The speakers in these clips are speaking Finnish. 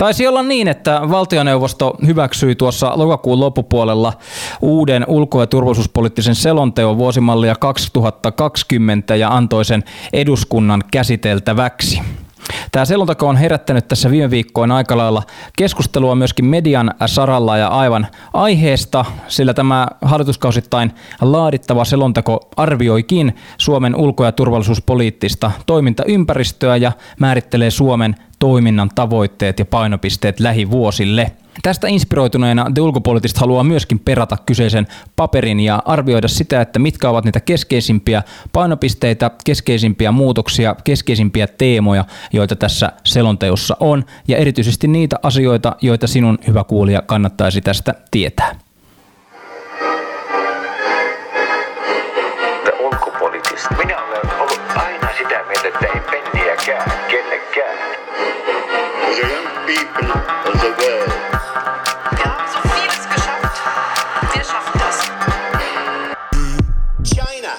Taisi olla niin, että valtioneuvosto hyväksyi tuossa lokakuun loppupuolella uuden ulko- ja turvallisuuspoliittisen selonteon vuosimallia 2020 ja antoi sen eduskunnan käsiteltäväksi. Tämä selonteko on herättänyt tässä viime viikkoina aika lailla keskustelua myöskin median saralla ja aivan aiheesta, sillä tämä hallituskausittain laadittava selonteko arvioikin Suomen ulko- ja turvallisuuspoliittista toimintaympäristöä ja määrittelee Suomen toiminnan tavoitteet ja painopisteet lähivuosille. Tästä inspiroituneena The Ulkopoliittist haluaa myöskin perata kyseisen paperin ja arvioida sitä, että mitkä ovat niitä keskeisimpiä painopisteitä, keskeisimpiä muutoksia, keskeisimpiä teemoja, joita tässä selonteossa on, ja erityisesti niitä asioita, joita sinun hyvä kuulija kannattaisi tästä tietää. The. Minä people of the world. Wir haben so vieles geschafft. Wir schaffen das. China.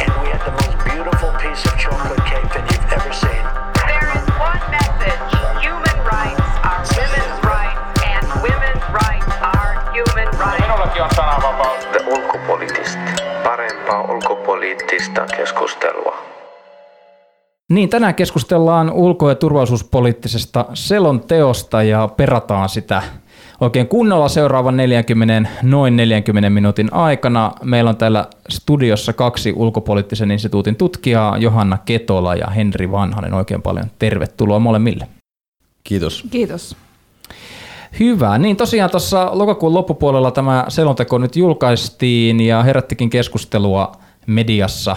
And we had the most beautiful piece of chocolate cake that you've ever seen. There is one message. Human rights are women's rights, and women's rights are human rights. Minullakin on sananvapaus. The ulkopoliittist. Parempaa ulkopoliittista keskustelua. Niin, tänään keskustellaan ulko- ja turvallisuuspoliittisesta selonteosta ja perataan sitä oikein kunnolla seuraavan 40, noin 40 minuutin aikana. Meillä on täällä studiossa kaksi ulkopoliittisen instituutin tutkijaa, Johanna Ketola ja Henri Vanhanen. Oikein paljon tervetuloa molemmille. Kiitos. Kiitos. Hyvä. Niin tosiaan tuossa lokakuun loppupuolella tämä selonteko nyt julkaistiin ja herättikin keskustelua mediassa.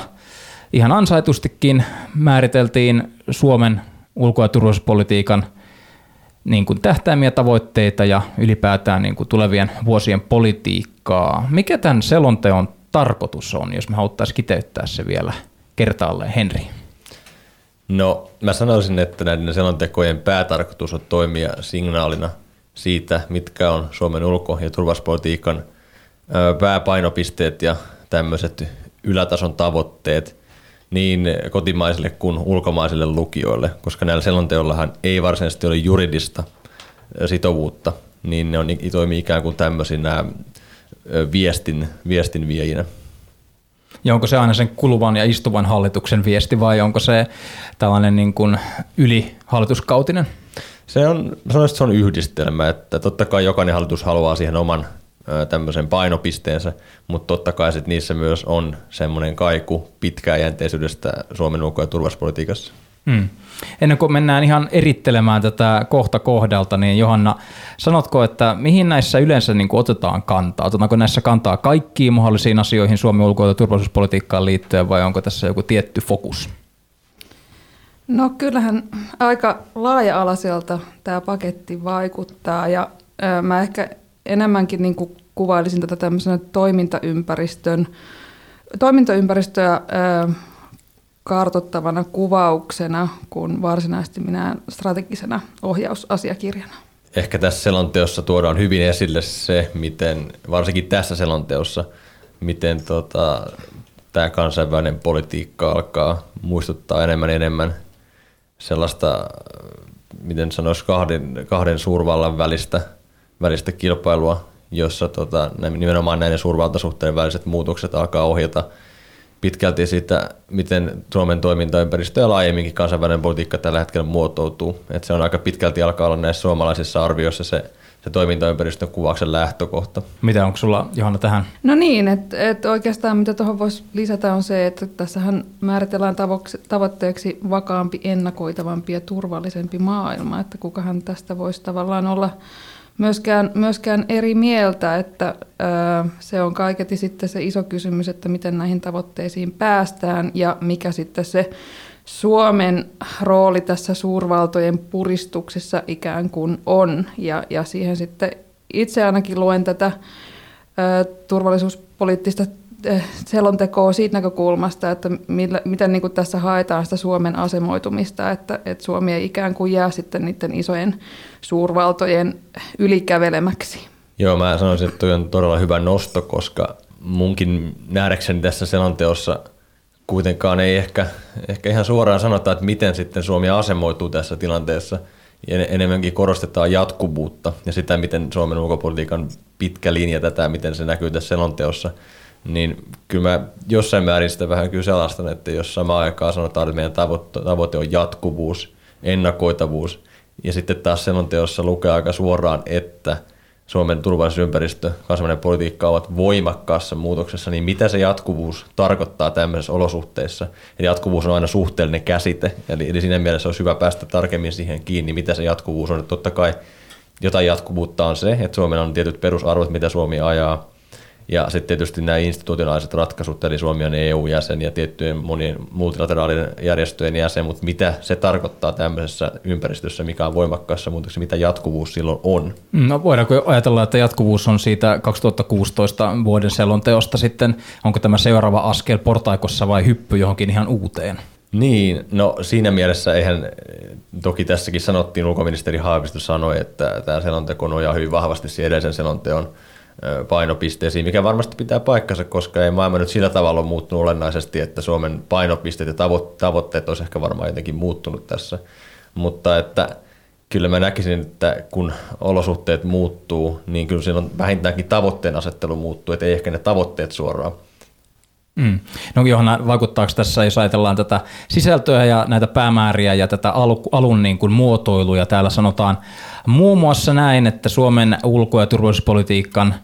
Ihan ansaitustikin määriteltiin Suomen ulko- ja turvallisuuspolitiikan niin kuin tähtäimiä tavoitteita ja ylipäätään niin kuin tulevien vuosien politiikkaa. Mikä tämän selonteon tarkoitus on, jos me haluttaisiin kiteyttää se vielä kertaalleen, Henri? No, mä sanoisin, että näiden selontekojen päätarkoitus on toimia signaalina siitä, mitkä on Suomen ulko- ja turvallisuuspolitiikan pääpainopisteet ja tämmöiset ylätason tavoitteet niin kotimaisille kuin ulkomaisille lukijoille, koska näillä selonteollahan ei varsinaisesti ole juridista sitovuutta, niin ne on, toimii ikään kuin tämmöisinä viestin, viestin viejinä. Ja onko se aina sen kuluvan ja istuvan hallituksen viesti vai onko se tällainen niin kuin ylihallituskautinen? Se on, sanoisin, että se on yhdistelmä, että totta kai jokainen hallitus haluaa siihen oman tämmöisen painopisteensä, mutta totta kai sit niissä myös on semmoinen kaiku pitkäjänteisyydestä Suomen ulko- ja turvallisuuspolitiikassa. Hmm. Ennen kuin mennään ihan erittelemään tätä kohta kohdalta, niin Johanna, sanotko, että mihin näissä yleensä niin otetaan kantaa? Otetaanko näissä kantaa kaikkiin mahdollisiin asioihin Suomen ulko- ja turvallisuuspolitiikkaan liittyen vai onko tässä joku tietty fokus? No kyllähän aika laaja-alaiselta tämä paketti vaikuttaa ja ö, mä ehkä enemmänkin niin kuin kuvailisin tätä tämmöisenä toimintaympäristön, toimintaympäristöä ö, kartoittavana kuvauksena kuin varsinaisesti minä strategisena ohjausasiakirjana. Ehkä tässä selonteossa tuodaan hyvin esille se, miten, varsinkin tässä selonteossa, miten tota, tämä kansainvälinen politiikka alkaa muistuttaa enemmän enemmän sellaista, miten sanoisi, kahden, kahden suurvallan välistä, välistä kilpailua, jossa tota, nimenomaan näiden suurvaltasuhteiden väliset muutokset alkaa ohjata pitkälti siitä, miten Suomen toimintaympäristö ja laajemminkin kansainvälinen politiikka tällä hetkellä muotoutuu. Et se on aika pitkälti alkaa olla näissä suomalaisissa arvioissa se, se toimintaympäristön kuvauksen lähtökohta. Mitä onko sulla Johanna tähän? No niin, että et oikeastaan mitä tuohon voisi lisätä on se, että tässähän määritellään tavoksi, tavoitteeksi vakaampi, ennakoitavampi ja turvallisempi maailma, että kukahan tästä voisi tavallaan olla myöskään, myöskään eri mieltä, että ö, se on kaiketi sitten se iso kysymys, että miten näihin tavoitteisiin päästään ja mikä sitten se Suomen rooli tässä suurvaltojen puristuksessa ikään kuin on. Ja, ja siihen sitten itse ainakin luen tätä ö, turvallisuuspoliittista selontekoa siitä näkökulmasta, että millä, miten niin kuin tässä haetaan sitä Suomen asemoitumista, että, että Suomi ei ikään kuin jää sitten niiden isojen suurvaltojen ylikävelemäksi. Joo, mä sanoisin, että toi on todella hyvä nosto, koska munkin nähdäkseni tässä selonteossa kuitenkaan ei ehkä, ehkä ihan suoraan sanota, että miten sitten Suomi asemoituu tässä tilanteessa. enemmänkin korostetaan jatkuvuutta ja sitä, miten Suomen ulkopolitiikan pitkä linja tätä, miten se näkyy tässä selonteossa, niin kyllä mä jossain määrin sitä vähän kyseenalaistan, että jos samaan aikaan sanotaan, että meidän tavoite, on jatkuvuus, ennakoitavuus, ja sitten taas selonteossa lukee aika suoraan, että Suomen turvallisuusympäristö, kansainvälinen politiikka ovat voimakkaassa muutoksessa, niin mitä se jatkuvuus tarkoittaa tämmöisissä olosuhteissa? Eli jatkuvuus on aina suhteellinen käsite, eli, eli siinä mielessä olisi hyvä päästä tarkemmin siihen kiinni, mitä se jatkuvuus on. Totta kai jotain jatkuvuutta on se, että Suomella on tietyt perusarvot, mitä Suomi ajaa, ja sitten tietysti nämä institutionaaliset ratkaisut, eli Suomi on EU-jäsen ja tiettyjen monien multilateraalien järjestöjen jäsen, mutta mitä se tarkoittaa tämmöisessä ympäristössä, mikä on voimakkaassa muutoksessa, mitä jatkuvuus silloin on? No voidaanko ajatella, että jatkuvuus on siitä 2016 vuoden selonteosta sitten, onko tämä seuraava askel portaikossa vai hyppy johonkin ihan uuteen? Niin, no siinä mielessä eihän, toki tässäkin sanottiin, ulkoministeri Haavisto sanoi, että tämä selonteko nojaa hyvin vahvasti siihen edellisen selonteon painopisteisiin, mikä varmasti pitää paikkansa, koska ei maailma nyt sillä tavalla ole muuttunut olennaisesti, että Suomen painopisteet ja tavo- tavoitteet olisi ehkä varmaan jotenkin muuttunut tässä. Mutta että kyllä mä näkisin, että kun olosuhteet muuttuu, niin kyllä silloin vähintäänkin tavoitteen asettelu muuttuu, että ei ehkä ne tavoitteet suoraan. Mm. No Johanna, vaikuttaako tässä, jos ajatellaan tätä sisältöä ja näitä päämääriä ja tätä alu, alun niin kuin muotoiluja, täällä sanotaan muun muassa näin, että Suomen ulko- ja turvallisuuspolitiikan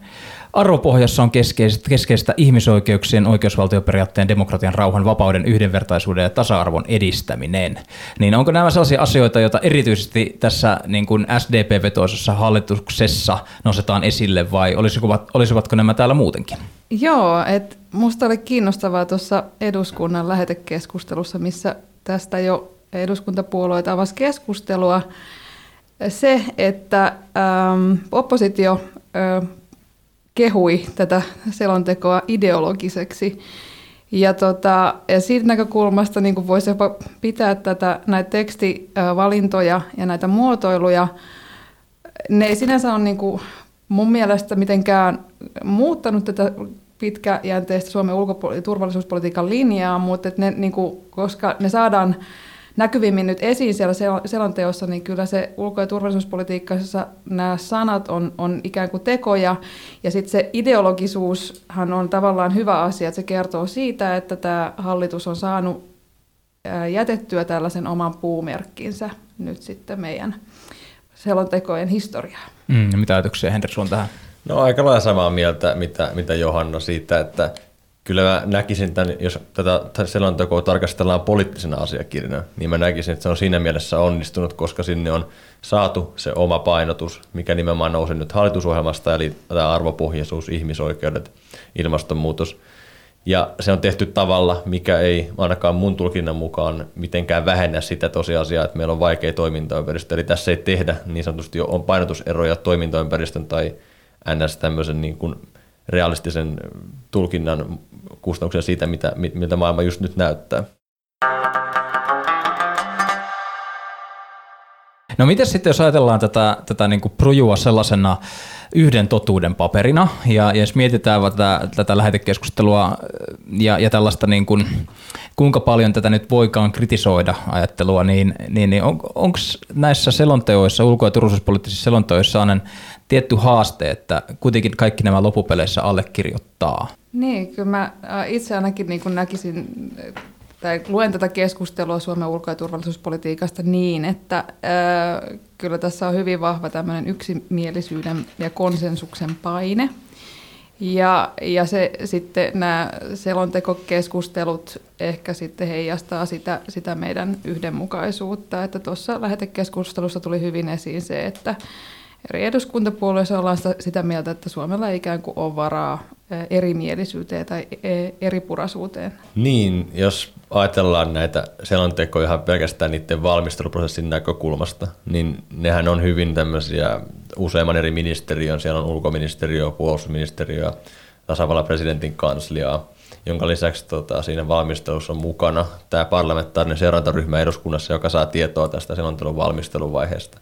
arvopohjassa on keskeistä, keskeistä ihmisoikeuksien, oikeusvaltioperiaatteen, demokratian, rauhan, vapauden, yhdenvertaisuuden ja tasa-arvon edistäminen. Niin onko nämä sellaisia asioita, joita erityisesti tässä niin kuin SDP-vetoisessa hallituksessa nostetaan esille vai olisivatko, olisivatko nämä täällä muutenkin? Joo, että musta oli kiinnostavaa tuossa eduskunnan lähetekeskustelussa, missä tästä jo eduskuntapuolueet avasi keskustelua, se, että ähm, oppositio kehui tätä selontekoa ideologiseksi. Ja, tota, ja siitä näkökulmasta niin voisi jopa pitää tätä, näitä tekstivalintoja ja näitä muotoiluja, ne ei sinänsä ole niin kuin mun mielestä mitenkään muuttanut tätä pitkäjänteistä Suomen ulko- ja turvallisuuspolitiikan linjaa, mutta ne, niin kuin, koska ne saadaan näkyvimmin nyt esiin siellä sel- selonteossa, niin kyllä se ulko- ja turvallisuuspolitiikassa nämä sanat on, on ikään kuin tekoja, ja sitten se ideologisuushan on tavallaan hyvä asia, että se kertoo siitä, että tämä hallitus on saanut jätettyä tällaisen oman puumerkkinsä nyt sitten meidän selontekojen historiaan. Mm, mitä ajatuksia Henrik sun tähän? No aika lailla samaa mieltä, mitä, mitä Johanna siitä, että kyllä mä näkisin tämän, jos tätä selontekoa tarkastellaan poliittisena asiakirjana, niin mä näkisin, että se on siinä mielessä onnistunut, koska sinne on saatu se oma painotus, mikä nimenomaan nousi nyt hallitusohjelmasta, eli tämä arvopohjaisuus, ihmisoikeudet, ilmastonmuutos. Ja se on tehty tavalla, mikä ei ainakaan mun tulkinnan mukaan mitenkään vähennä sitä tosiasiaa, että meillä on vaikea toimintaympäristö. Eli tässä ei tehdä niin sanotusti on painotuseroja toimintaympäristön tai ns. tämmöisen niin kuin realistisen tulkinnan kustannuksia siitä, mitä, miltä maailma just nyt näyttää. No miten sitten, jos ajatellaan tätä, tätä niin kuin projua sellaisena yhden totuuden paperina, ja, ja jos mietitään tätä, tätä lähetekeskustelua ja, ja tällaista niin kuin, kuinka paljon tätä nyt voikaan kritisoida ajattelua, niin, niin, niin on, onko näissä selonteoissa, ulko- ja turvallisuuspoliittisissa selonteoissa on tietty haaste, että kuitenkin kaikki nämä loppupeleissä allekirjoittaa? Niin, kyllä mä itse ainakin niin kuin näkisin, tai luen tätä keskustelua Suomen ulko- ja turvallisuuspolitiikasta niin, että ää, kyllä tässä on hyvin vahva tämmöinen yksimielisyyden ja konsensuksen paine. Ja, ja se sitten nämä selontekokeskustelut ehkä sitten heijastaa sitä, sitä meidän yhdenmukaisuutta, että tuossa lähetekeskustelussa tuli hyvin esiin se, että eri eduskuntapuolueissa ollaan sitä, mieltä, että Suomella ei ikään kuin ole varaa erimielisyyteen tai eripuraisuuteen. Niin, jos ajatellaan näitä selontekoja ihan pelkästään niiden valmisteluprosessin näkökulmasta, niin nehän on hyvin tämmöisiä useamman eri ministeriön, siellä on ulkoministeriö, puolustusministeriö tasavallan presidentin kansliaa, jonka lisäksi tota, siinä valmistelussa on mukana tämä parlamentaarinen seurantaryhmä eduskunnassa, joka saa tietoa tästä selontelun valmisteluvaiheesta.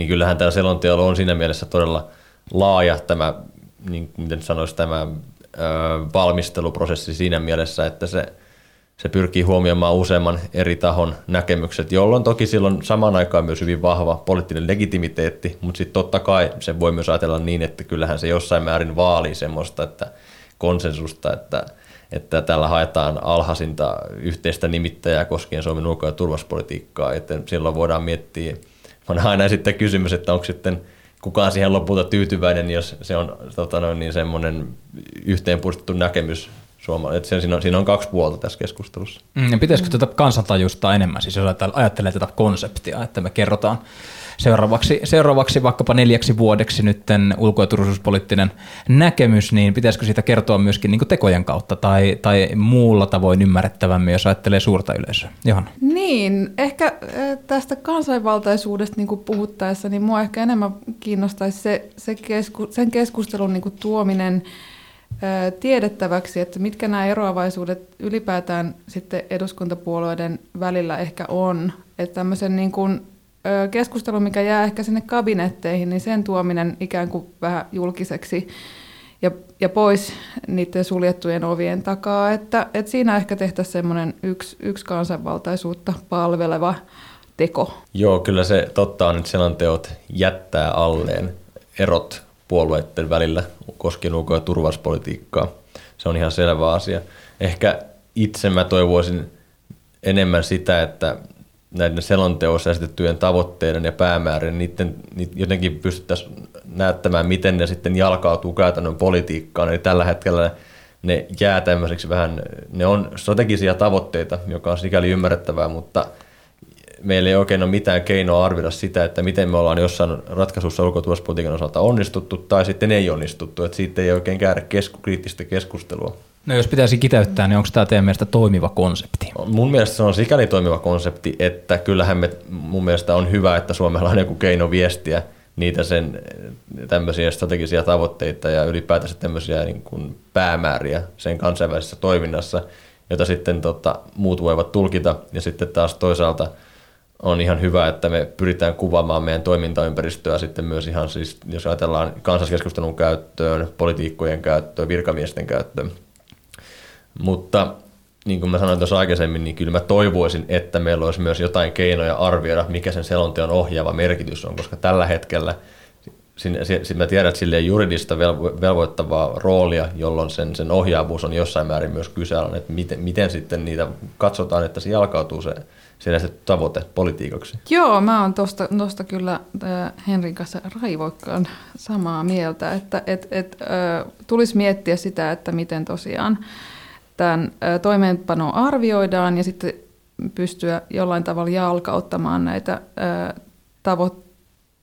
Niin kyllähän tämä selonteolla on siinä mielessä todella laaja tämä, niin miten sanoisi, tämä ö, valmisteluprosessi siinä mielessä, että se se pyrkii huomioimaan useamman eri tahon näkemykset, jolloin toki silloin samaan aikaan myös hyvin vahva poliittinen legitimiteetti, mutta sitten totta kai se voi myös ajatella niin, että kyllähän se jossain määrin vaalii semmoista että konsensusta, että, että tällä haetaan alhaisinta yhteistä nimittäjää koskien Suomen ulko- ja turvallisuuspolitiikkaa, että silloin voidaan miettiä, on aina sitten kysymys, että onko sitten kukaan siihen lopulta tyytyväinen, jos se on tota noin, niin semmoinen yhteenpuistettu näkemys Suoma, että siinä, on, siinä on kaksi puolta tässä keskustelussa. Mm, pitäisikö tätä kansantajusta enemmän, siis jos ajattelee tätä konseptia, että me kerrotaan seuraavaksi, seuraavaksi vaikkapa neljäksi vuodeksi nyt ulko- ja turvallisuuspoliittinen näkemys, niin pitäisikö siitä kertoa myöskin niin tekojen kautta tai, tai muulla tavoin ymmärrettävämmin, jos ajattelee suurta yleisöä? Johanna. Niin, ehkä tästä kansainvaltaisuudesta niin kuin puhuttaessa, niin mua ehkä enemmän kiinnostaisi se, se kesku, sen keskustelun niin kuin tuominen tiedettäväksi, että mitkä nämä eroavaisuudet ylipäätään sitten eduskuntapuolueiden välillä ehkä on. Että tämmöisen niin kuin keskustelu, mikä jää ehkä sinne kabinetteihin, niin sen tuominen ikään kuin vähän julkiseksi ja, ja pois niiden suljettujen ovien takaa. Että, että siinä ehkä tehtäisiin semmoinen yksi, yksi kansanvaltaisuutta palveleva teko. Joo, kyllä se totta on, että selonteot jättää alleen erot puolueiden välillä koskien ulko- ja turvallisuuspolitiikkaa. Se on ihan selvä asia. Ehkä itse mä toivoisin enemmän sitä, että näiden selonteossa esitettyjen tavoitteiden ja päämäärien, niiden, niiden jotenkin pystyttäisiin näyttämään, miten ne sitten jalkautuu käytännön politiikkaan. Eli tällä hetkellä ne jää tämmöiseksi vähän, ne on strategisia tavoitteita, joka on sikäli ymmärrettävää, mutta – meillä ei oikein ole mitään keinoa arvioida sitä, että miten me ollaan jossain ratkaisussa ulkoturvallisuuspolitiikan osalta onnistuttu tai sitten ei onnistuttu, että siitä ei oikein käydä kesku, kriittistä keskustelua. No jos pitäisi kiteyttää, niin onko tämä teidän mielestä toimiva konsepti? Mun mielestä se on sikäli toimiva konsepti, että kyllähän me, mun mielestä on hyvä, että Suomella on joku keino viestiä niitä sen tämmöisiä strategisia tavoitteita ja ylipäätänsä tämmöisiä niin kuin päämääriä sen kansainvälisessä toiminnassa, jota sitten tota, muut voivat tulkita ja sitten taas toisaalta – on ihan hyvä, että me pyritään kuvaamaan meidän toimintaympäristöä sitten myös ihan siis, jos ajatellaan kansalliskeskustelun käyttöön, politiikkojen käyttöön, virkamiesten käyttöön. Mutta niin kuin mä sanoin tuossa aikaisemmin, niin kyllä mä toivoisin, että meillä olisi myös jotain keinoja arvioida, mikä sen selonteon ohjaava merkitys on, koska tällä hetkellä mä tiedän, että sille juridista velvoittavaa roolia, jolloin sen, sen ohjaavuus on jossain määrin myös kyseenalainen, että miten, miten sitten niitä katsotaan, että se jalkautuu se se tavoite politiikaksi. Joo, mä oon tosta, tosta kyllä Henrin kanssa raivoikkaan samaa mieltä, että et, et, tulisi miettiä sitä, että miten tosiaan tämän toimeenpano arvioidaan ja sitten pystyä jollain tavalla jalkauttamaan näitä tavo-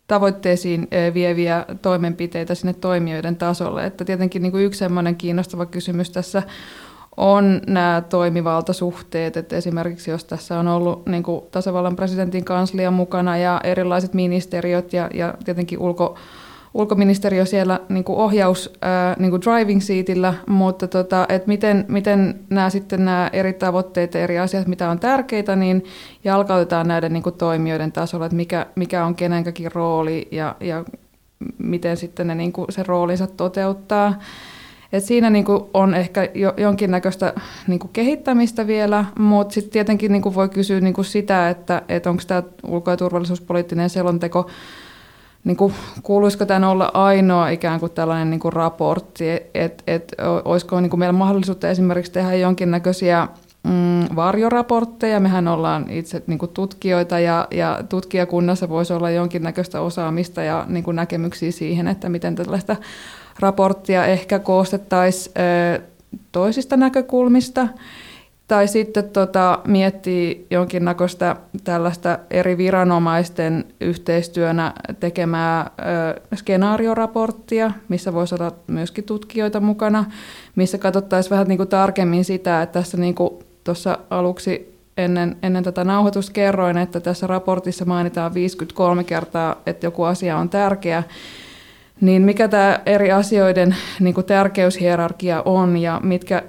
tavoitteisiin vieviä toimenpiteitä sinne toimijoiden tasolle. Että tietenkin niin kuin yksi sellainen kiinnostava kysymys tässä on nämä toimivaltasuhteet, että esimerkiksi jos tässä on ollut niin kuin tasavallan presidentin kanslia mukana ja erilaiset ministeriöt ja, ja tietenkin ulko, ulkoministeriö siellä niin kuin ohjaus ää, niin kuin driving seatillä, mutta tota, et miten, miten nämä sitten nämä eri tavoitteet ja eri asiat, mitä on tärkeitä, niin jalkautetaan näiden niin kuin toimijoiden tasolla, että mikä, mikä on kenenkäkin rooli ja, ja miten sitten ne niin kuin se roolinsa toteuttaa. Et siinä niinku on ehkä jo, jonkinnäköistä niinku kehittämistä vielä, mutta sitten tietenkin niinku voi kysyä niinku sitä, että et onko tämä ulko- ja turvallisuuspoliittinen selonteko, niinku, kuuluisiko tämän olla ainoa ikään kuin tällainen niinku raportti, että et, olisiko niinku meillä mahdollisuutta esimerkiksi tehdä jonkinnäköisiä mm, varjoraportteja. Mehän ollaan itse niin kuin tutkijoita ja, ja tutkijakunnassa voisi olla jonkinnäköistä osaamista ja niin kuin näkemyksiä siihen, että miten tällaista raporttia ehkä koostettaisiin toisista näkökulmista, tai sitten tota, miettii jonkinnäköistä tällaista eri viranomaisten yhteistyönä tekemää ö, skenaarioraporttia, missä voisi olla myöskin tutkijoita mukana, missä katsottaisiin vähän niin kuin tarkemmin sitä, että tässä niin kuin tuossa aluksi ennen, ennen tätä nauhoitusta kerroin, että tässä raportissa mainitaan 53 kertaa, että joku asia on tärkeä, niin mikä tämä eri asioiden niin kuin tärkeyshierarkia on ja mitkä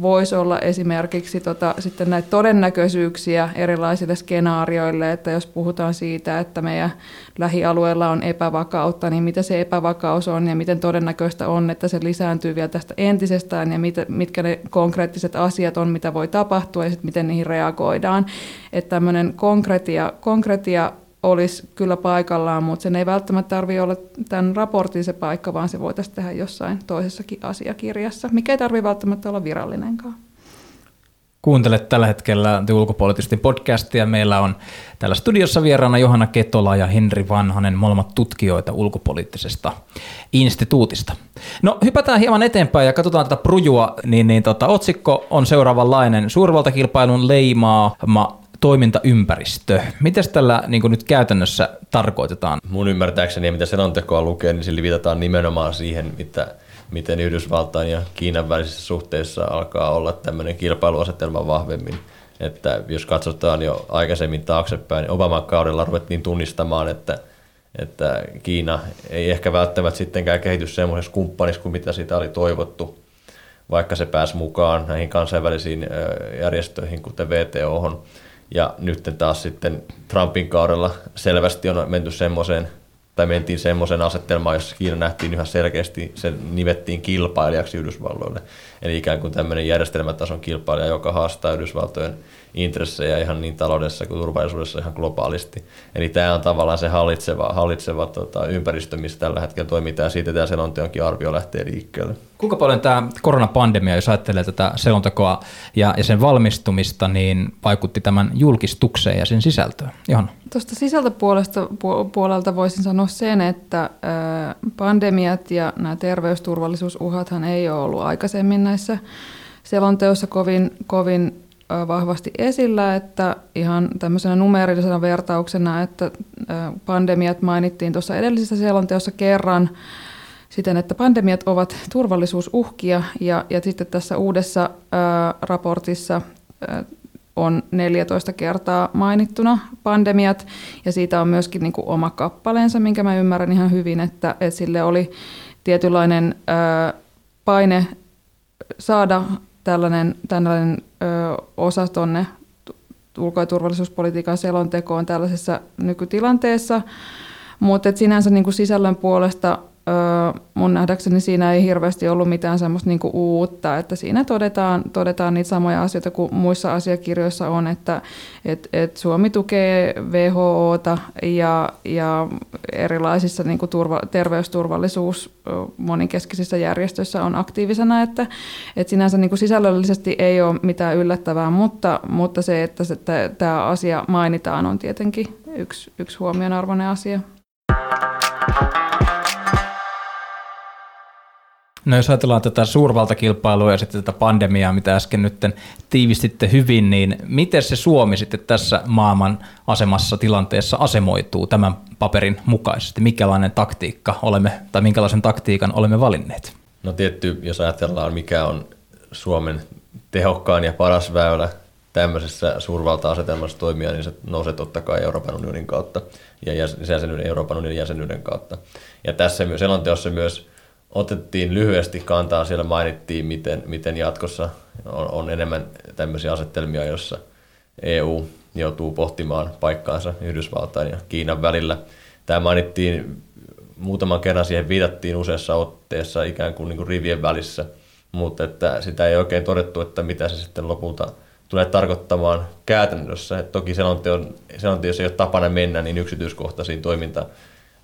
voisi olla esimerkiksi tota, sitten näitä todennäköisyyksiä erilaisille skenaarioille, että jos puhutaan siitä, että meidän lähialueella on epävakautta, niin mitä se epävakaus on ja miten todennäköistä on, että se lisääntyy vielä tästä entisestään ja mit, mitkä ne konkreettiset asiat on, mitä voi tapahtua ja sitten miten niihin reagoidaan. Että tämmöinen konkretia, konkretia olisi kyllä paikallaan, mutta sen ei välttämättä tarvitse olla tämän raportin se paikka, vaan se voitaisiin tehdä jossain toisessakin asiakirjassa, mikä ei tarvitse välttämättä olla virallinenkaan. Kuuntelet tällä hetkellä The Ulkopoliittisten podcastia. Meillä on täällä studiossa vieraana Johanna Ketola ja Henri Vanhanen, molemmat tutkijoita ulkopoliittisesta instituutista. No hypätään hieman eteenpäin ja katsotaan tätä prujua, niin, niin tota, otsikko on seuraavanlainen. Suurvaltakilpailun leimaama toimintaympäristö. Miten tällä niin nyt käytännössä tarkoitetaan? Mun ymmärtääkseni mitä selontekoa lukee, niin sillä viitataan nimenomaan siihen, mitä, miten Yhdysvaltain ja Kiinan välisissä suhteissa alkaa olla tämmöinen kilpailuasetelma vahvemmin. Että jos katsotaan jo aikaisemmin taaksepäin, niin Obaman kaudella ruvettiin tunnistamaan, että, että Kiina ei ehkä välttämättä sittenkään kehity semmoisessa kumppanissa kuin mitä sitä oli toivottu, vaikka se pääsi mukaan näihin kansainvälisiin järjestöihin, kuten VTOhon ja nyt taas sitten Trumpin kaudella selvästi on menty semmoiseen, tai mentiin semmoisen asetelmaan, jossa Kiina nähtiin yhä selkeästi, se nimettiin kilpailijaksi Yhdysvalloille. Eli ikään kuin tämmöinen järjestelmätason kilpailija, joka haastaa Yhdysvaltojen intressejä ihan niin taloudessa kuin turvallisuudessa ihan globaalisti. Eli tämä on tavallaan se hallitseva, hallitseva tota, ympäristö, missä tällä hetkellä toimitaan, ja siitä tämä selonteonkin arvio lähtee liikkeelle. Kuinka paljon tämä koronapandemia, jos ajattelee tätä selontekoa ja, ja sen valmistumista, niin vaikutti tämän julkistukseen ja sen sisältöön? Ihan. Tuosta sisältöpuolesta puolelta voisin sanoa sen, että pandemiat ja nämä terveysturvallisuusuhathan ei ole ollut aikaisemmin näissä selonteossa kovin, kovin vahvasti esillä, että ihan tämmöisenä numeerisena vertauksena, että pandemiat mainittiin tuossa edellisessä selonteossa kerran siten, että pandemiat ovat turvallisuusuhkia ja, ja sitten tässä uudessa raportissa on 14 kertaa mainittuna pandemiat. Ja siitä on myöskin niin kuin oma kappaleensa, minkä mä ymmärrän ihan hyvin, että, että sille oli tietynlainen ää, paine saada tällainen, tällainen ö, osa tuonne ulko- ja turvallisuuspolitiikan selontekoon tällaisessa nykytilanteessa, mutta sinänsä niin kuin sisällön puolesta mun nähdäkseni siinä ei hirveästi ollut mitään semmoista niinku uutta, että siinä todetaan, todetaan niitä samoja asioita kuin muissa asiakirjoissa on, että et, et Suomi tukee WHOta ja, ja erilaisissa niinku turva, terveysturvallisuus monikeskisissä järjestöissä on aktiivisena, että et sinänsä niinku sisällöllisesti ei ole mitään yllättävää, mutta, mutta se, että tämä asia mainitaan on tietenkin yksi, yksi huomionarvoinen asia. No jos ajatellaan tätä suurvaltakilpailua ja sitten tätä pandemiaa, mitä äsken nyt tiivistitte hyvin, niin miten se Suomi sitten tässä maailman asemassa tilanteessa asemoituu tämän paperin mukaisesti? Mikälainen taktiikka olemme, tai minkälaisen taktiikan olemme valinneet? No tietty, jos ajatellaan mikä on Suomen tehokkaan ja paras väylä tämmöisessä suurvalta-asetelmassa toimia, niin se nousee totta kai Euroopan unionin kautta ja jäsenyyden, Euroopan unionin jäsenyyden kautta. Ja tässä selonteossa myös otettiin lyhyesti kantaa, siellä mainittiin, miten, miten jatkossa on, on enemmän tämmöisiä asettelmia, joissa EU joutuu pohtimaan paikkaansa Yhdysvaltain ja Kiinan välillä. Tämä mainittiin muutaman kerran, siihen viitattiin useassa otteessa ikään kuin, niin kuin rivien välissä, mutta että sitä ei oikein todettu, että mitä se sitten lopulta tulee tarkoittamaan käytännössä. Et toki selonteossa ei ole tapana mennä niin yksityiskohtaisiin toimintaan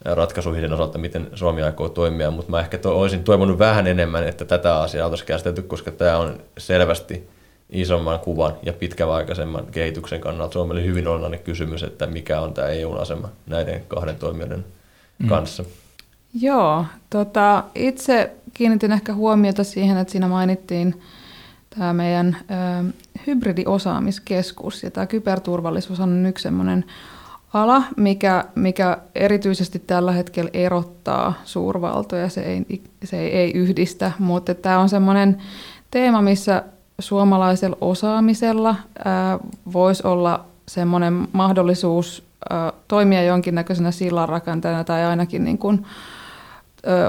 ratkaisuihin osalta, miten Suomi aikoo toimia, mutta mä ehkä to, olisin toivonut vähän enemmän, että tätä asiaa oltaisiin käsitelty, koska tämä on selvästi isomman kuvan ja pitkäaikaisemman kehityksen kannalta Suomelle hyvin olennainen kysymys, että mikä on tämä EUn asema näiden kahden toimijoiden mm. kanssa. Joo, tota, itse kiinnitin ehkä huomiota siihen, että siinä mainittiin tämä meidän ö, hybridiosaamiskeskus ja tämä kyberturvallisuus on yksi sellainen ala, mikä, mikä erityisesti tällä hetkellä erottaa suurvaltoja, se ei, se ei, yhdistä, mutta tämä on semmoinen teema, missä suomalaisella osaamisella ää, voisi olla semmoinen mahdollisuus ää, toimia jonkinnäköisenä sillanrakentajana tai ainakin niin kuin,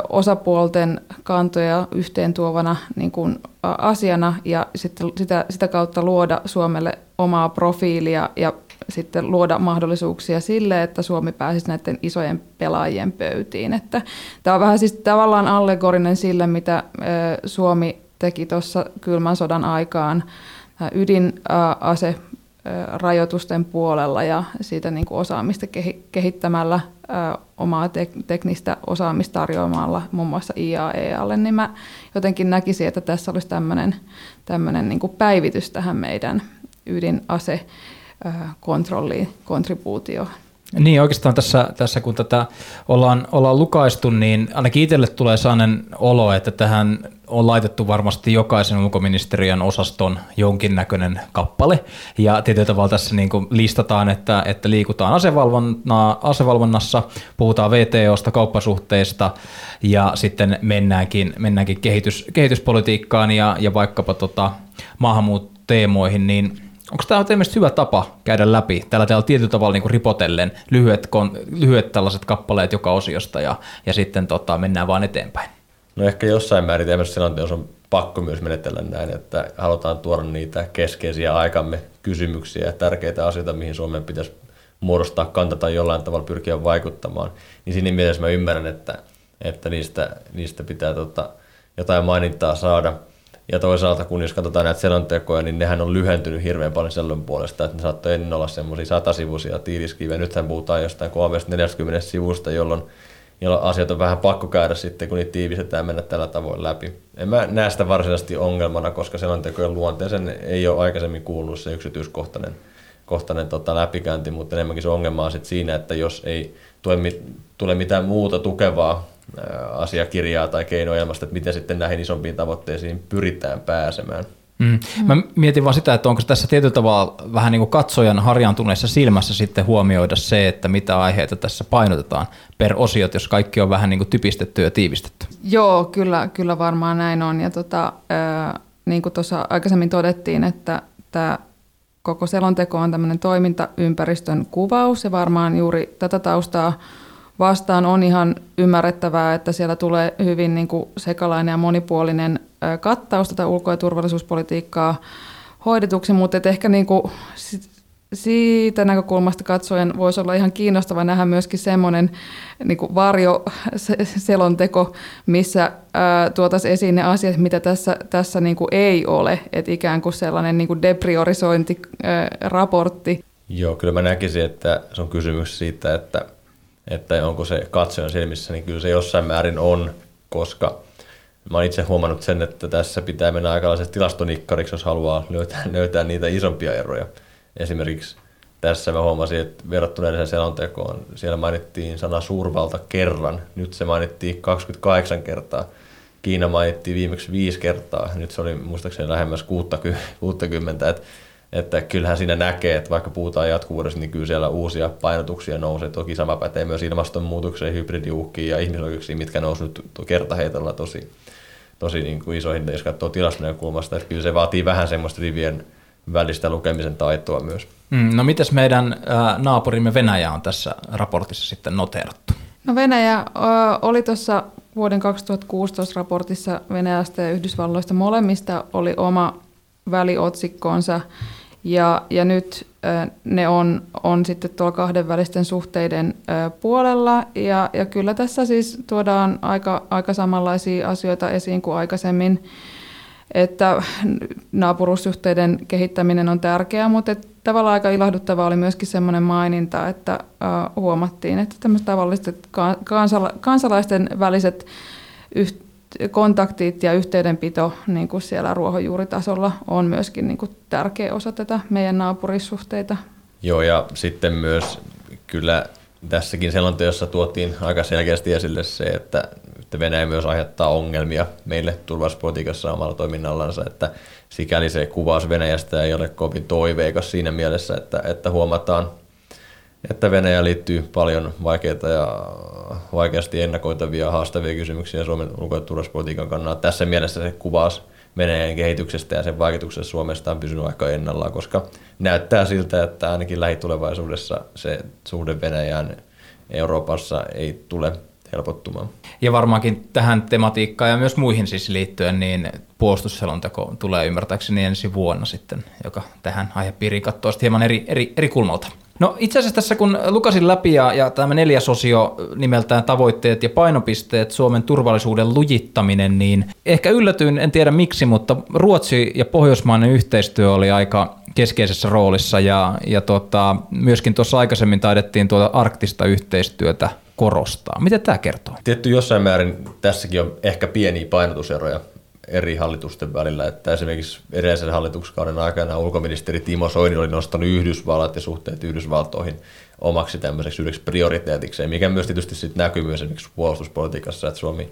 osapuolten kantoja yhteen tuovana niin kuin, asiana ja sitten sitä, sitä kautta luoda Suomelle omaa profiilia ja sitten luoda mahdollisuuksia sille, että Suomi pääsisi näiden isojen pelaajien pöytiin. Että tämä on vähän siis tavallaan allegorinen sille, mitä Suomi teki tuossa kylmän sodan aikaan ydinase rajoitusten puolella ja siitä niin kuin osaamista kehi- kehittämällä omaa tek- teknistä osaamista tarjoamalla muun muassa IAEAlle, niin mä jotenkin näkisin, että tässä olisi tämmöinen, tämmöinen niin päivitys tähän meidän ydinase kontrolliin, kontribuutioon. Niin oikeastaan tässä, tässä kun tätä ollaan, ollaan lukaistu, niin ainakin itselle tulee sellainen olo, että tähän on laitettu varmasti jokaisen ulkoministeriön osaston jonkinnäköinen kappale. Ja tietyllä tavalla tässä niin kuin listataan, että, että liikutaan asevalvonnassa, puhutaan VTOsta, kauppasuhteista ja sitten mennäänkin, mennäänkin kehitys, kehityspolitiikkaan ja, ja vaikkapa tota, maahanmuutteemoihin, niin Onko tämä teistä hyvä tapa käydä läpi tällä täällä tietyllä tavalla niin kuin ripotellen lyhyet, kon, lyhyet tällaiset kappaleet joka osiosta ja, ja sitten tota, mennään vaan eteenpäin? No ehkä jossain määrin tämmöisessä selonteossa on pakko myös menetellä näin, että halutaan tuoda niitä keskeisiä aikamme kysymyksiä ja tärkeitä asioita, mihin Suomen pitäisi muodostaa kanta tai jollain tavalla pyrkiä vaikuttamaan. Niin siinä mielessä mä ymmärrän, että, että niistä, niistä pitää tota, jotain mainintaa saada – ja toisaalta, kun jos katsotaan näitä selontekoja, niin nehän on lyhentynyt hirveän paljon sellon puolesta, että ne saattoi ennen olla semmoisia satasivuisia tiiliskiviä. Nythän puhutaan jostain 340 sivusta, jolloin, jolloin asiat on vähän pakko käydä sitten, kun niitä tiivistetään mennä tällä tavoin läpi. En mä näe sitä varsinaisesti ongelmana, koska selontekojen luonteeseen ei ole aikaisemmin kuulunut se yksityiskohtainen kohtainen tota, läpikäynti, mutta enemmänkin se ongelma on sit siinä, että jos ei tule, tule mitään muuta tukevaa asiakirjaa tai keinoilmasta, että miten sitten näihin isompiin tavoitteisiin pyritään pääsemään. Mm. Mä mietin vaan sitä, että onko tässä tietyllä tavalla vähän niin kuin katsojan harjaantuneessa silmässä sitten huomioida se, että mitä aiheita tässä painotetaan per osiot, jos kaikki on vähän niin kuin typistetty ja tiivistetty. Joo, kyllä, kyllä varmaan näin on. Ja tota, ää, niin kuin tuossa aikaisemmin todettiin, että tämä koko selonteko on tämmöinen toimintaympäristön kuvaus ja varmaan juuri tätä taustaa vastaan on ihan ymmärrettävää, että siellä tulee hyvin niin kuin sekalainen ja monipuolinen kattaus tätä ulko- ja turvallisuuspolitiikkaa hoidetuksi, mutta et ehkä niin kuin siitä näkökulmasta katsoen voisi olla ihan kiinnostava nähdä myöskin semmoinen niin varjoselonteko, missä tuotaisiin esiin ne asiat, mitä tässä, tässä niin kuin ei ole, että ikään kuin sellainen niin kuin depriorisointiraportti. Joo, kyllä mä näkisin, että se on kysymys siitä, että että onko se katsojan silmissä, niin kyllä se jossain määrin on, koska mä oon itse huomannut sen, että tässä pitää mennä aikalaisesta tilastonikkariksi, jos haluaa löytää, löytää niitä isompia eroja. Esimerkiksi tässä mä huomasin, että verrattuna edelliseen selontekoon, siellä mainittiin sana suurvalta kerran, nyt se mainittiin 28 kertaa. Kiina mainittiin viimeksi viisi kertaa, nyt se oli muistaakseni lähemmäs 60, että että kyllähän siinä näkee, että vaikka puhutaan jatkuvuudesta, niin kyllä siellä uusia painotuksia nousee. Toki sama pätee myös ilmastonmuutokseen, hybridiuhkiin ja ihmisoikeuksiin, mitkä nousi nyt kertaheitolla tosi, tosi niin kuin isoihin, jos katsoo tilastonäkökulmasta. Että kyllä se vaatii vähän semmoista rivien välistä lukemisen taitoa myös. Mm, no mitäs meidän äh, naapurimme Venäjä on tässä raportissa sitten noteerattu? No Venäjä äh, oli tuossa vuoden 2016 raportissa Venäjästä ja Yhdysvalloista molemmista oli oma väliotsikkonsa. Ja, ja nyt ne on, on sitten tuolla kahdenvälisten suhteiden puolella. Ja, ja kyllä tässä siis tuodaan aika, aika samanlaisia asioita esiin kuin aikaisemmin. Että naapurussuhteiden kehittäminen on tärkeää, mutta että tavallaan aika ilahduttavaa oli myöskin semmoinen maininta, että huomattiin, että tämmöiset tavalliset kansala- kansalaisten väliset yhteydet kontaktit ja yhteydenpito niin kuin siellä ruohonjuuritasolla on myöskin niin kuin tärkeä osa tätä meidän naapurissuhteita. Joo, ja sitten myös kyllä tässäkin selonteossa tuotiin aika selkeästi esille se, että Venäjä myös aiheuttaa ongelmia meille turvallisuuspolitiikassa omalla toiminnallansa, että sikäli se kuvaus Venäjästä ei ole kovin toiveikas siinä mielessä, että, että huomataan että Venäjä liittyy paljon vaikeita ja vaikeasti ennakoitavia haastavia kysymyksiä Suomen ulko- ja turvallisuuspolitiikan kannalta. Tässä mielessä se kuvaus Venäjän kehityksestä ja sen vaikutuksesta Suomesta on pysynyt aika ennallaan, koska näyttää siltä, että ainakin lähitulevaisuudessa se suhde Venäjään Euroopassa ei tule helpottumaan. Ja varmaankin tähän tematiikkaan ja myös muihin siis liittyen, niin puolustusselonteko tulee ymmärtääkseni ensi vuonna sitten, joka tähän aihepiiriin katsoo hieman eri, eri, eri kulmalta. No itse asiassa tässä kun lukasin läpi ja, ja tämä neljäs osio nimeltään tavoitteet ja painopisteet, Suomen turvallisuuden lujittaminen, niin ehkä yllätyin, en tiedä miksi, mutta Ruotsi ja pohjoismainen yhteistyö oli aika keskeisessä roolissa ja, ja tota, myöskin tuossa aikaisemmin taidettiin tuota arktista yhteistyötä korostaa. Mitä tämä kertoo? Tietty jossain määrin tässäkin on ehkä pieniä painotuseroja eri hallitusten välillä, että esimerkiksi edellisen hallituskauden aikana ulkoministeri Timo Soini oli nostanut Yhdysvallat ja suhteet Yhdysvaltoihin omaksi tämmöiseksi yhdeksi prioriteetikseen, mikä myös tietysti sit näkyy myös esimerkiksi puolustuspolitiikassa, että Suomi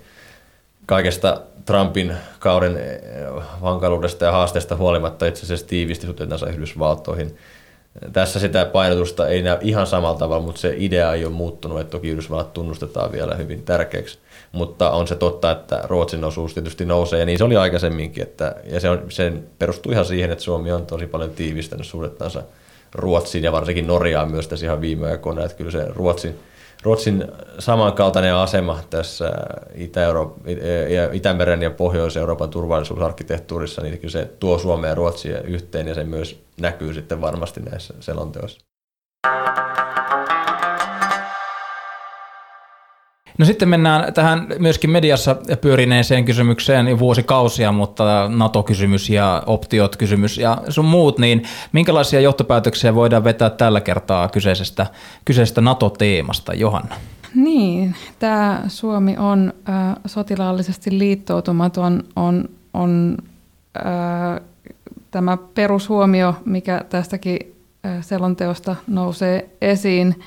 kaikesta Trumpin kauden eh, hankaluudesta ja haasteesta huolimatta itse asiassa tiivisti suhteensa Yhdysvaltoihin. Tässä sitä painotusta ei näy ihan samalla tavalla, mutta se idea ei ole muuttunut, että toki Yhdysvallat tunnustetaan vielä hyvin tärkeäksi. Mutta on se totta, että Ruotsin osuus tietysti nousee, ja niin se oli aikaisemminkin. Että, ja se, on, sen perustuu ihan siihen, että Suomi on tosi paljon tiivistänyt suhdettansa Ruotsiin ja varsinkin Norjaan myös tässä ihan viime aikoina. Että kyllä se Ruotsin, Ruotsin samankaltainen asema tässä Itä-Euro- Itämeren ja Pohjois-Euroopan turvallisuusarkkitehtuurissa, niin kyllä se tuo Suomea ja Ruotsia yhteen ja se myös näkyy sitten varmasti näissä selonteoissa. No sitten mennään tähän myöskin mediassa pyörineeseen kysymykseen vuosikausia, mutta NATO-kysymys ja optiot-kysymys ja sun muut, niin minkälaisia johtopäätöksiä voidaan vetää tällä kertaa kyseisestä, kyseisestä NATO-teemasta, Johanna? Niin, tämä Suomi on äh, sotilaallisesti liittoutumaton, on, on äh, tämä perushuomio, mikä tästäkin äh, selonteosta nousee esiin.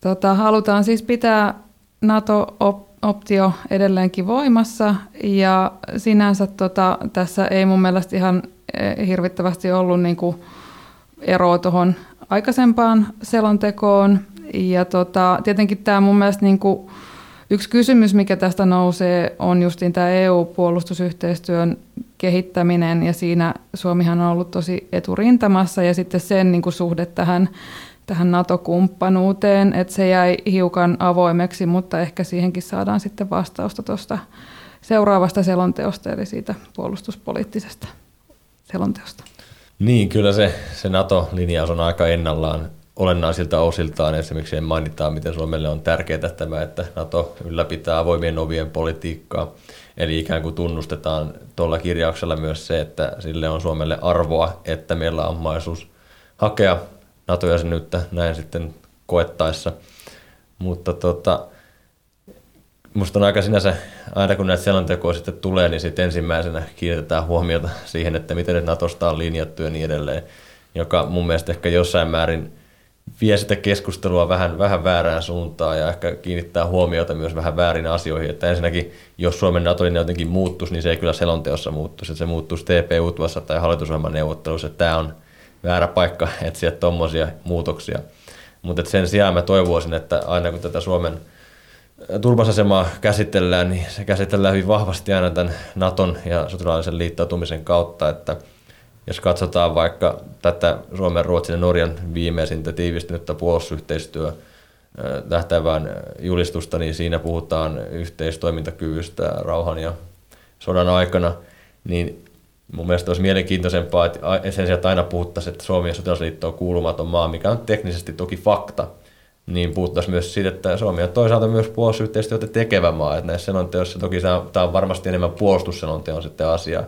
Tota, halutaan siis pitää NATO-optio edelleenkin voimassa. Ja sinänsä tota, tässä ei mun mielestä ihan eh, hirvittävästi ollut niin kuin eroa tuohon aikaisempaan selontekoon. Ja tota, tietenkin tämä mun mielestä niin kuin yksi kysymys, mikä tästä nousee, on justiin tämä EU-puolustusyhteistyön kehittäminen. Ja siinä Suomihan on ollut tosi eturintamassa. Ja sitten sen niin kuin suhde tähän tähän NATO-kumppanuuteen, että se jäi hiukan avoimeksi, mutta ehkä siihenkin saadaan sitten vastausta tuosta seuraavasta selonteosta, eli siitä puolustuspoliittisesta selonteosta. Niin, kyllä se, se NATO-linjaus on aika ennallaan olennaisilta osiltaan. Esimerkiksi mainitaan, miten Suomelle on tärkeää tämä, että NATO ylläpitää avoimien ovien politiikkaa. Eli ikään kuin tunnustetaan tuolla kirjauksella myös se, että sille on Suomelle arvoa, että meillä on mahdollisuus hakea NATO-jäsenyyttä näin sitten koettaessa. Mutta tota, musta on aika sinänsä, aina kun näitä selontekoja sitten tulee, niin sitten ensimmäisenä kiinnitetään huomiota siihen, että miten nyt Natosta on linjattu ja niin edelleen, joka mun mielestä ehkä jossain määrin vie sitä keskustelua vähän, vähän väärään suuntaan ja ehkä kiinnittää huomiota myös vähän väärin asioihin. Että ensinnäkin, jos Suomen NATO-linja jotenkin muuttuisi, niin se ei kyllä selonteossa muuttuisi. Että se muuttuisi TP-UTVassa tai hallitusohjelman neuvottelussa. Tämä on väärä paikka etsiä tuommoisia muutoksia. Mutta sen sijaan mä toivoisin, että aina kun tätä Suomen turvasasemaa käsitellään, niin se käsitellään hyvin vahvasti aina tämän Naton ja sotilaallisen liittoutumisen kautta, että jos katsotaan vaikka tätä Suomen, Ruotsin ja Norjan viimeisintä tiivistynyttä puolustusyhteistyö tähtävään julistusta, niin siinä puhutaan yhteistoimintakyvystä rauhan ja sodan aikana, niin Mun mielestä olisi mielenkiintoisempaa, että sen sijaan, aina puhuttaisiin, että Suomi ja sotilasliitto on kuulumaton maa, mikä on teknisesti toki fakta, niin puhuttaisiin myös siitä, että Suomi on toisaalta myös puolustusyhteistyötä tekevä maa. Että näissä selonteoissa toki tämä on varmasti enemmän puolustusselonteon sitten asia,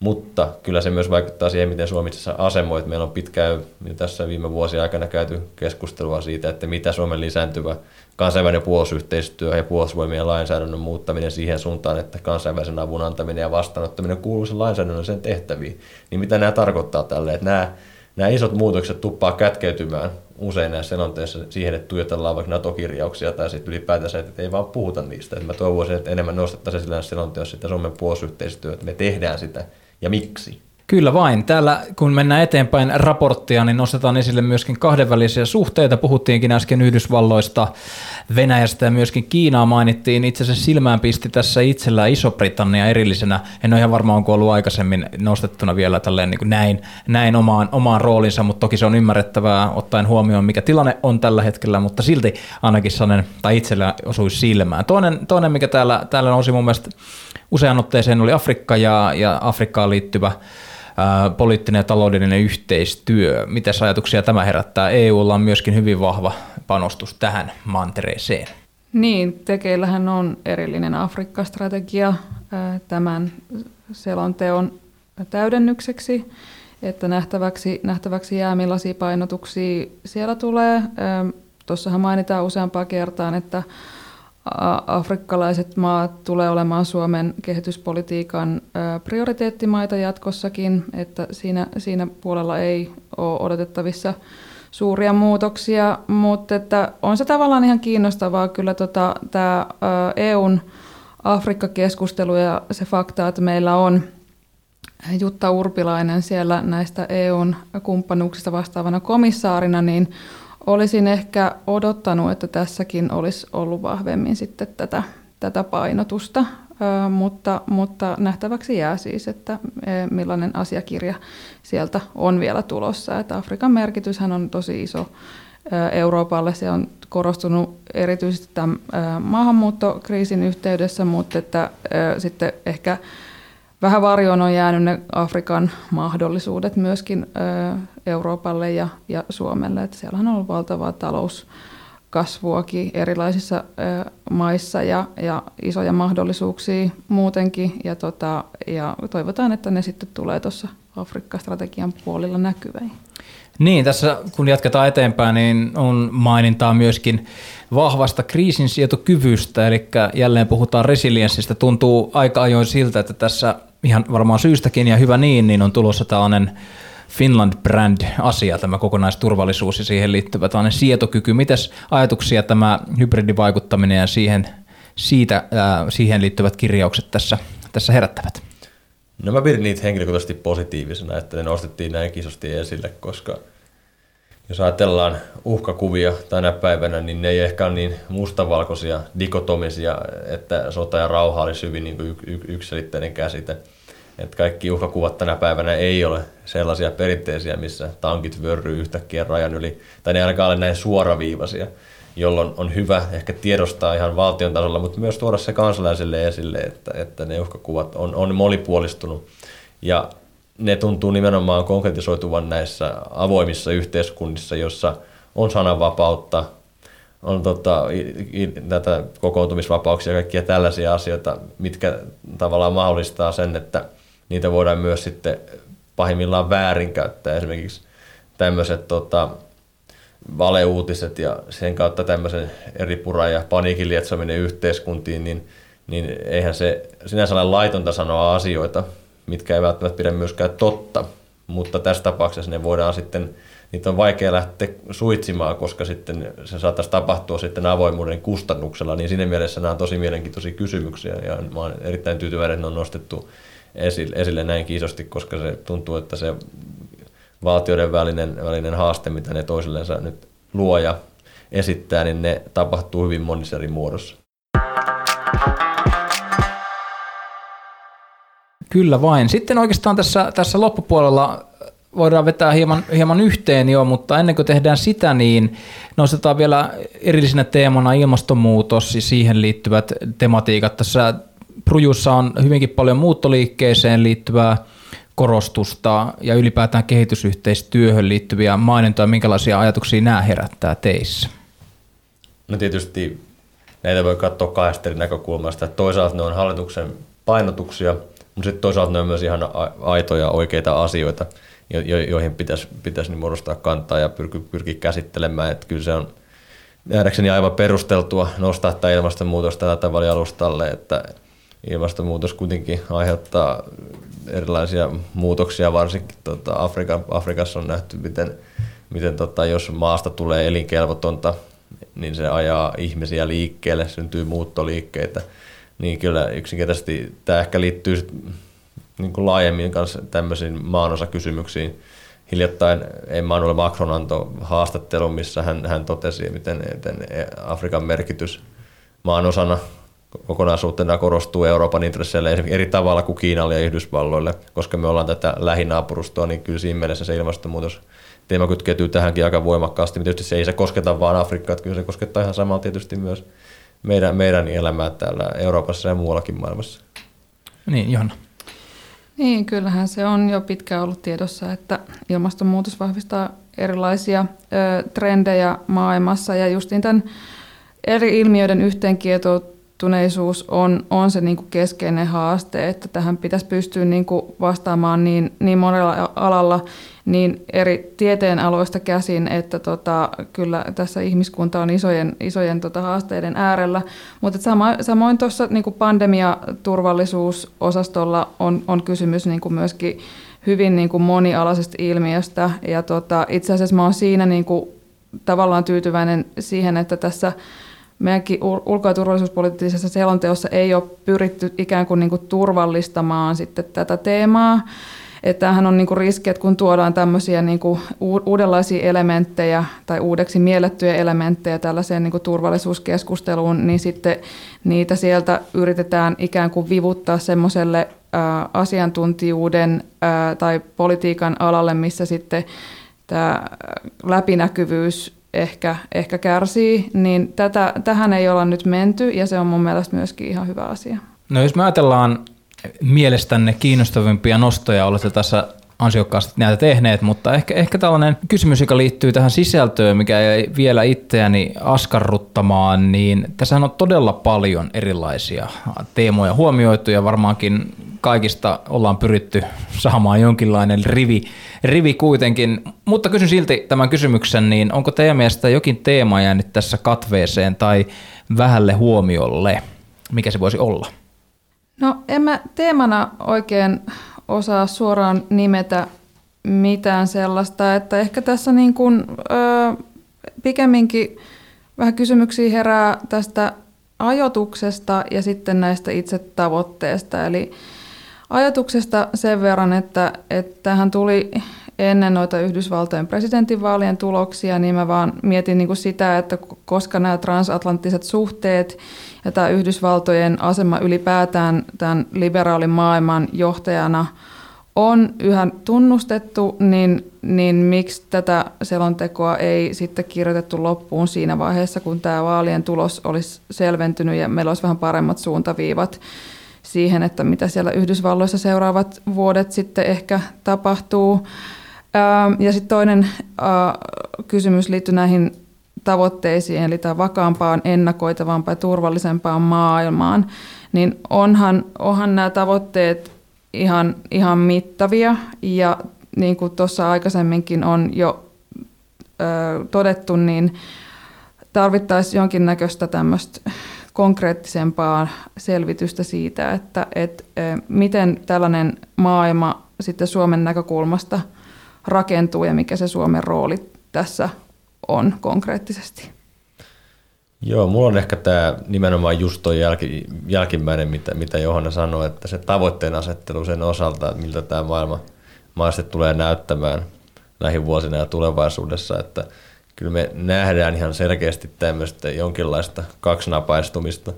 mutta kyllä se myös vaikuttaa siihen, miten Suomi itse asemoi. Meillä on pitkään tässä viime vuosien aikana käyty keskustelua siitä, että mitä Suomen lisääntyvä kansainvälinen puolustusyhteistyö ja puolustusvoimien lainsäädännön muuttaminen siihen suuntaan, että kansainvälisen avun antaminen ja vastaanottaminen kuuluu sen lainsäädännön tehtäviin. Niin mitä nämä tarkoittaa tälle? Että nämä, nämä isot muutokset tuppaa kätkeytymään usein näissä selonteissa siihen, että tuijotellaan vaikka NATO-kirjauksia tai sitten ylipäätänsä, että ei vaan puhuta niistä. Että mä toivoisin, että enemmän nostettaisiin sillä selonteossa sitä Suomen puolustusyhteistyötä, että me tehdään sitä ja miksi. Kyllä vain. Täällä kun mennään eteenpäin raporttia, niin nostetaan esille myöskin kahdenvälisiä suhteita. Puhuttiinkin äsken Yhdysvalloista, Venäjästä ja myöskin Kiinaa mainittiin. Itse asiassa silmään pisti tässä itsellä Iso-Britannia erillisenä. En ole ihan varma, onko ollut aikaisemmin nostettuna vielä tälleen niin kuin näin, näin omaan, omaan roolinsa, mutta toki se on ymmärrettävää ottaen huomioon, mikä tilanne on tällä hetkellä, mutta silti ainakin sanen, tai itsellä osui silmään. Toinen, toinen mikä täällä, täällä nousi mun mielestä usean otteeseen oli Afrikka ja, ja Afrikkaan liittyvä poliittinen ja taloudellinen yhteistyö. Mitäs ajatuksia tämä herättää? EUlla on myöskin hyvin vahva panostus tähän mantereeseen. Niin, tekeillähän on erillinen Afrikka-strategia tämän selonteon täydennykseksi, että nähtäväksi, nähtäväksi jää millaisia painotuksia siellä tulee. Tuossahan mainitaan useampaan kertaan, että afrikkalaiset maat tulee olemaan Suomen kehityspolitiikan prioriteettimaita jatkossakin, että siinä, siinä puolella ei ole odotettavissa suuria muutoksia, mutta että on se tavallaan ihan kiinnostavaa kyllä tota, tämä EUn Afrikka-keskustelu ja se fakta, että meillä on Jutta Urpilainen siellä näistä EUn kumppanuuksista vastaavana komissaarina, niin olisin ehkä odottanut, että tässäkin olisi ollut vahvemmin sitten tätä, tätä painotusta, mutta, mutta nähtäväksi jää siis, että e, millainen asiakirja sieltä on vielä tulossa. Että Afrikan merkityshän on tosi iso Euroopalle. Se on korostunut erityisesti tämän maahanmuuttokriisin yhteydessä, mutta että sitten ehkä vähän varjoon on jäänyt ne Afrikan mahdollisuudet myöskin Euroopalle ja, ja Suomelle. Että siellähän on ollut valtavaa talouskasvuakin erilaisissa ö, maissa ja, ja isoja mahdollisuuksia muutenkin. Ja, tota, ja toivotaan, että ne sitten tulee tuossa Afrikka-strategian puolilla näkyviin. Niin, tässä kun jatketaan eteenpäin, niin on mainintaa myöskin vahvasta kriisinsietokyvystä, eli jälleen puhutaan resilienssistä. Tuntuu aika ajoin siltä, että tässä ihan varmaan syystäkin ja hyvä niin, niin on tulossa tällainen Finland-brand-asia, tämä kokonaisturvallisuus ja siihen liittyvä tällainen sietokyky. Mitäs ajatuksia tämä hybridivaikuttaminen ja siihen, siitä, ää, siihen liittyvät kirjaukset tässä, tässä herättävät? No mä pidin niitä henkilökohtaisesti positiivisena, että ne nostettiin näin kisosti esille, koska jos ajatellaan uhkakuvia tänä päivänä, niin ne ei ehkä ole niin mustavalkoisia, dikotomisia, että sota ja rauha olisi hyvin niin y- y- yksiselitteinen käsite. Että kaikki uhkakuvat tänä päivänä ei ole sellaisia perinteisiä, missä tankit vyöryy yhtäkkiä rajan yli, tai ne ainakaan ole näin suoraviivaisia, jolloin on hyvä ehkä tiedostaa ihan valtion tasolla, mutta myös tuoda se kansalaisille esille, että, että ne uhkakuvat on, on monipuolistunut. Ja ne tuntuu nimenomaan konkretisoituvan näissä avoimissa yhteiskunnissa, jossa on sananvapautta, on tota, tätä kokoontumisvapauksia ja kaikkia tällaisia asioita, mitkä tavallaan mahdollistaa sen, että niitä voidaan myös sitten pahimmillaan väärinkäyttää. Esimerkiksi tämmöiset tota, valeuutiset ja sen kautta tämmöisen eri pura ja paniikin lietsominen yhteiskuntiin, niin, niin eihän se sinänsä ole laitonta sanoa asioita, mitkä ei välttämättä pidä myöskään totta, mutta tässä tapauksessa ne voidaan sitten, niitä on vaikea lähteä suitsimaan, koska sitten se saattaisi tapahtua sitten avoimuuden kustannuksella, niin siinä mielessä nämä on tosi mielenkiintoisia kysymyksiä ja mä olen erittäin tyytyväinen, että ne on nostettu esille, esille näin isosti, koska se tuntuu, että se valtioiden välinen, välinen haaste, mitä ne toisillensa nyt luo ja esittää, niin ne tapahtuu hyvin monissa eri muodossa. Kyllä vain. Sitten oikeastaan tässä, tässä loppupuolella voidaan vetää hieman, hieman yhteen jo, mutta ennen kuin tehdään sitä, niin nostetaan vielä erillisenä teemana ilmastonmuutos ja siihen liittyvät tematiikat. Tässä Prujussa on hyvinkin paljon muuttoliikkeeseen liittyvää korostusta ja ylipäätään kehitysyhteistyöhön liittyviä mainintoja. Minkälaisia ajatuksia nämä herättää teissä? No tietysti näitä voi katsoa kahdesta eri näkökulmasta. Toisaalta ne on hallituksen painotuksia, mutta sitten toisaalta ne on myös ihan aitoja oikeita asioita, jo- jo- joihin pitäisi, pitäisi niin muodostaa kantaa ja pyrkiä, pyrkiä käsittelemään. Että kyllä se on nähdäkseni aivan perusteltua nostaa tämä ilmastonmuutos tällä tavalla alustalle, että ilmastonmuutos kuitenkin aiheuttaa erilaisia muutoksia, varsinkin tota Afrikan, Afrikassa on nähty, miten, miten tota, jos maasta tulee elinkelvotonta, niin se ajaa ihmisiä liikkeelle, syntyy muuttoliikkeitä. Niin kyllä yksinkertaisesti tämä ehkä liittyy sit niin kuin laajemmin kanssa tämmöisiin maanosakysymyksiin. Hiljattain Emmanuel Macron antoi haastattelun, missä hän, hän totesi, miten, miten Afrikan merkitys maanosana kokonaisuutena korostuu Euroopan intresseille eri tavalla kuin Kiinalle ja Yhdysvalloille, koska me ollaan tätä lähinaapurustoa, niin kyllä siinä mielessä se ilmastonmuutos teema kytkeytyy tähänkin aika voimakkaasti. Tietysti se ei se kosketa vain Afrikkaa, että kyllä se koskettaa ihan samalla tietysti myös meidän, meidän elämää täällä Euroopassa ja muuallakin maailmassa. Niin, Johanna. Niin, kyllähän se on jo pitkään ollut tiedossa, että ilmastonmuutos vahvistaa erilaisia ö, trendejä maailmassa ja justiin tämän eri ilmiöiden yhteenkietoutuneisuus on, on se niin kuin keskeinen haaste, että tähän pitäisi pystyä niin kuin vastaamaan niin, niin monella alalla niin eri tieteen aloista käsin, että tota, kyllä tässä ihmiskunta on isojen, isojen tota haasteiden äärellä. Mutta sama, samoin tuossa niin pandemiaturvallisuusosastolla on, on kysymys niin kuin myöskin hyvin niin kuin monialaisesta ilmiöstä. Ja tota, itse asiassa mä siinä niin kuin tavallaan tyytyväinen siihen, että tässä meidänkin ulko- ja turvallisuuspoliittisessa selonteossa ei ole pyritty ikään kuin, niin kuin turvallistamaan sitten tätä teemaa, että tämähän on niinku riski, että kun tuodaan tämmöisiä niinku uudenlaisia elementtejä tai uudeksi miellettyjä elementtejä tällaiseen niinku turvallisuuskeskusteluun, niin sitten niitä sieltä yritetään ikään kuin vivuttaa semmoiselle asiantuntijuuden tai politiikan alalle, missä sitten tämä läpinäkyvyys ehkä, ehkä kärsii, niin tätä, tähän ei olla nyt menty ja se on mun mielestä myöskin ihan hyvä asia. No jos me ajatellaan mielestänne kiinnostavimpia nostoja olette tässä ansiokkaasti näitä tehneet, mutta ehkä, ehkä tällainen kysymys, joka liittyy tähän sisältöön, mikä ei vielä itseäni askarruttamaan, niin tässä on todella paljon erilaisia teemoja huomioitu ja varmaankin kaikista ollaan pyritty saamaan jonkinlainen rivi, rivi kuitenkin. Mutta kysyn silti tämän kysymyksen, niin onko teidän mielestä jokin teema jäänyt tässä katveeseen tai vähälle huomiolle? Mikä se voisi olla? No en mä teemana oikein osaa suoraan nimetä mitään sellaista, että ehkä tässä niin kuin, ö, pikemminkin vähän kysymyksiä herää tästä ajotuksesta ja sitten näistä itse tavoitteesta. Eli ajatuksesta sen verran, että, että tähän tuli ennen noita Yhdysvaltojen presidentinvaalien tuloksia, niin mä vaan mietin niin kuin sitä, että koska nämä transatlanttiset suhteet ja tämä Yhdysvaltojen asema ylipäätään tämän liberaalin maailman johtajana on yhä tunnustettu, niin, niin miksi tätä selontekoa ei sitten kirjoitettu loppuun siinä vaiheessa, kun tämä vaalien tulos olisi selventynyt ja meillä olisi vähän paremmat suuntaviivat siihen, että mitä siellä Yhdysvalloissa seuraavat vuodet sitten ehkä tapahtuu. Ja sitten toinen kysymys liittyy näihin tavoitteisiin, eli tämä vakaampaan, ennakoitavampaan ja turvallisempaan maailmaan, niin onhan, onhan nämä tavoitteet ihan, ihan mittavia. Ja niin kuin tuossa aikaisemminkin on jo ö, todettu, niin tarvittaisiin jonkinnäköistä tämmöistä konkreettisempaa selvitystä siitä, että et, ö, miten tällainen maailma sitten Suomen näkökulmasta rakentuu ja mikä se Suomen rooli tässä on konkreettisesti. Joo, mulla on ehkä tämä nimenomaan just tuo jälki, jälkimmäinen, mitä, mitä Johanna sanoi, että se tavoitteen asettelu sen osalta, että miltä tämä maailma maasti tulee näyttämään lähivuosina ja tulevaisuudessa, että kyllä me nähdään ihan selkeästi tämmöistä jonkinlaista kaksinapaistumista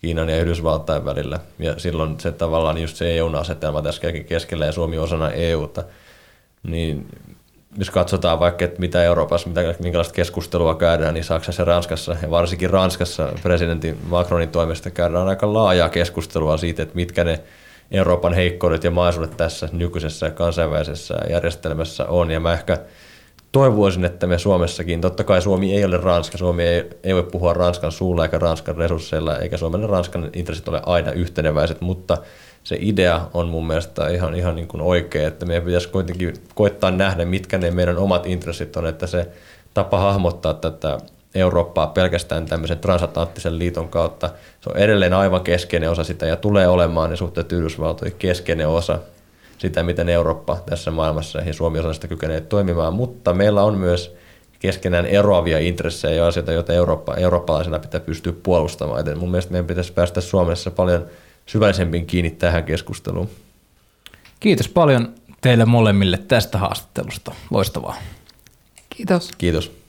Kiinan ja Yhdysvaltain välillä. Ja silloin se tavallaan just se EU-asetelma tässä keskellä ja Suomi osana EUta, niin jos katsotaan vaikka, että mitä Euroopassa, mitä, minkälaista keskustelua käydään, niin Saksassa ja Ranskassa ja varsinkin Ranskassa presidentin Macronin toimesta käydään aika laajaa keskustelua siitä, että mitkä ne Euroopan heikkoudet ja mahdollisuudet tässä nykyisessä kansainvälisessä järjestelmässä on. Ja mä ehkä toivoisin, että me Suomessakin, totta kai Suomi ei ole Ranska, Suomi ei, ei voi puhua Ranskan suulla eikä Ranskan resursseilla, eikä Suomen ja Ranskan intressit ole aina yhteneväiset, mutta – se idea on mun mielestä ihan, ihan niin kuin oikea, että meidän pitäisi kuitenkin koittaa nähdä, mitkä ne meidän omat intressit on, että se tapa hahmottaa tätä Eurooppaa pelkästään tämmöisen transatlanttisen liiton kautta. Se on edelleen aivan keskeinen osa sitä ja tulee olemaan ne suhteet Yhdysvaltoihin keskeinen osa sitä, miten Eurooppa tässä maailmassa ja Suomi osasta kykenee toimimaan, mutta meillä on myös keskenään eroavia intressejä ja asioita, joita Eurooppa, eurooppalaisena pitää pystyä puolustamaan. Joten mun mielestä meidän pitäisi päästä Suomessa paljon – syvällisemmin kiinni tähän keskusteluun. Kiitos paljon teille molemmille tästä haastattelusta. Loistavaa. Kiitos. Kiitos.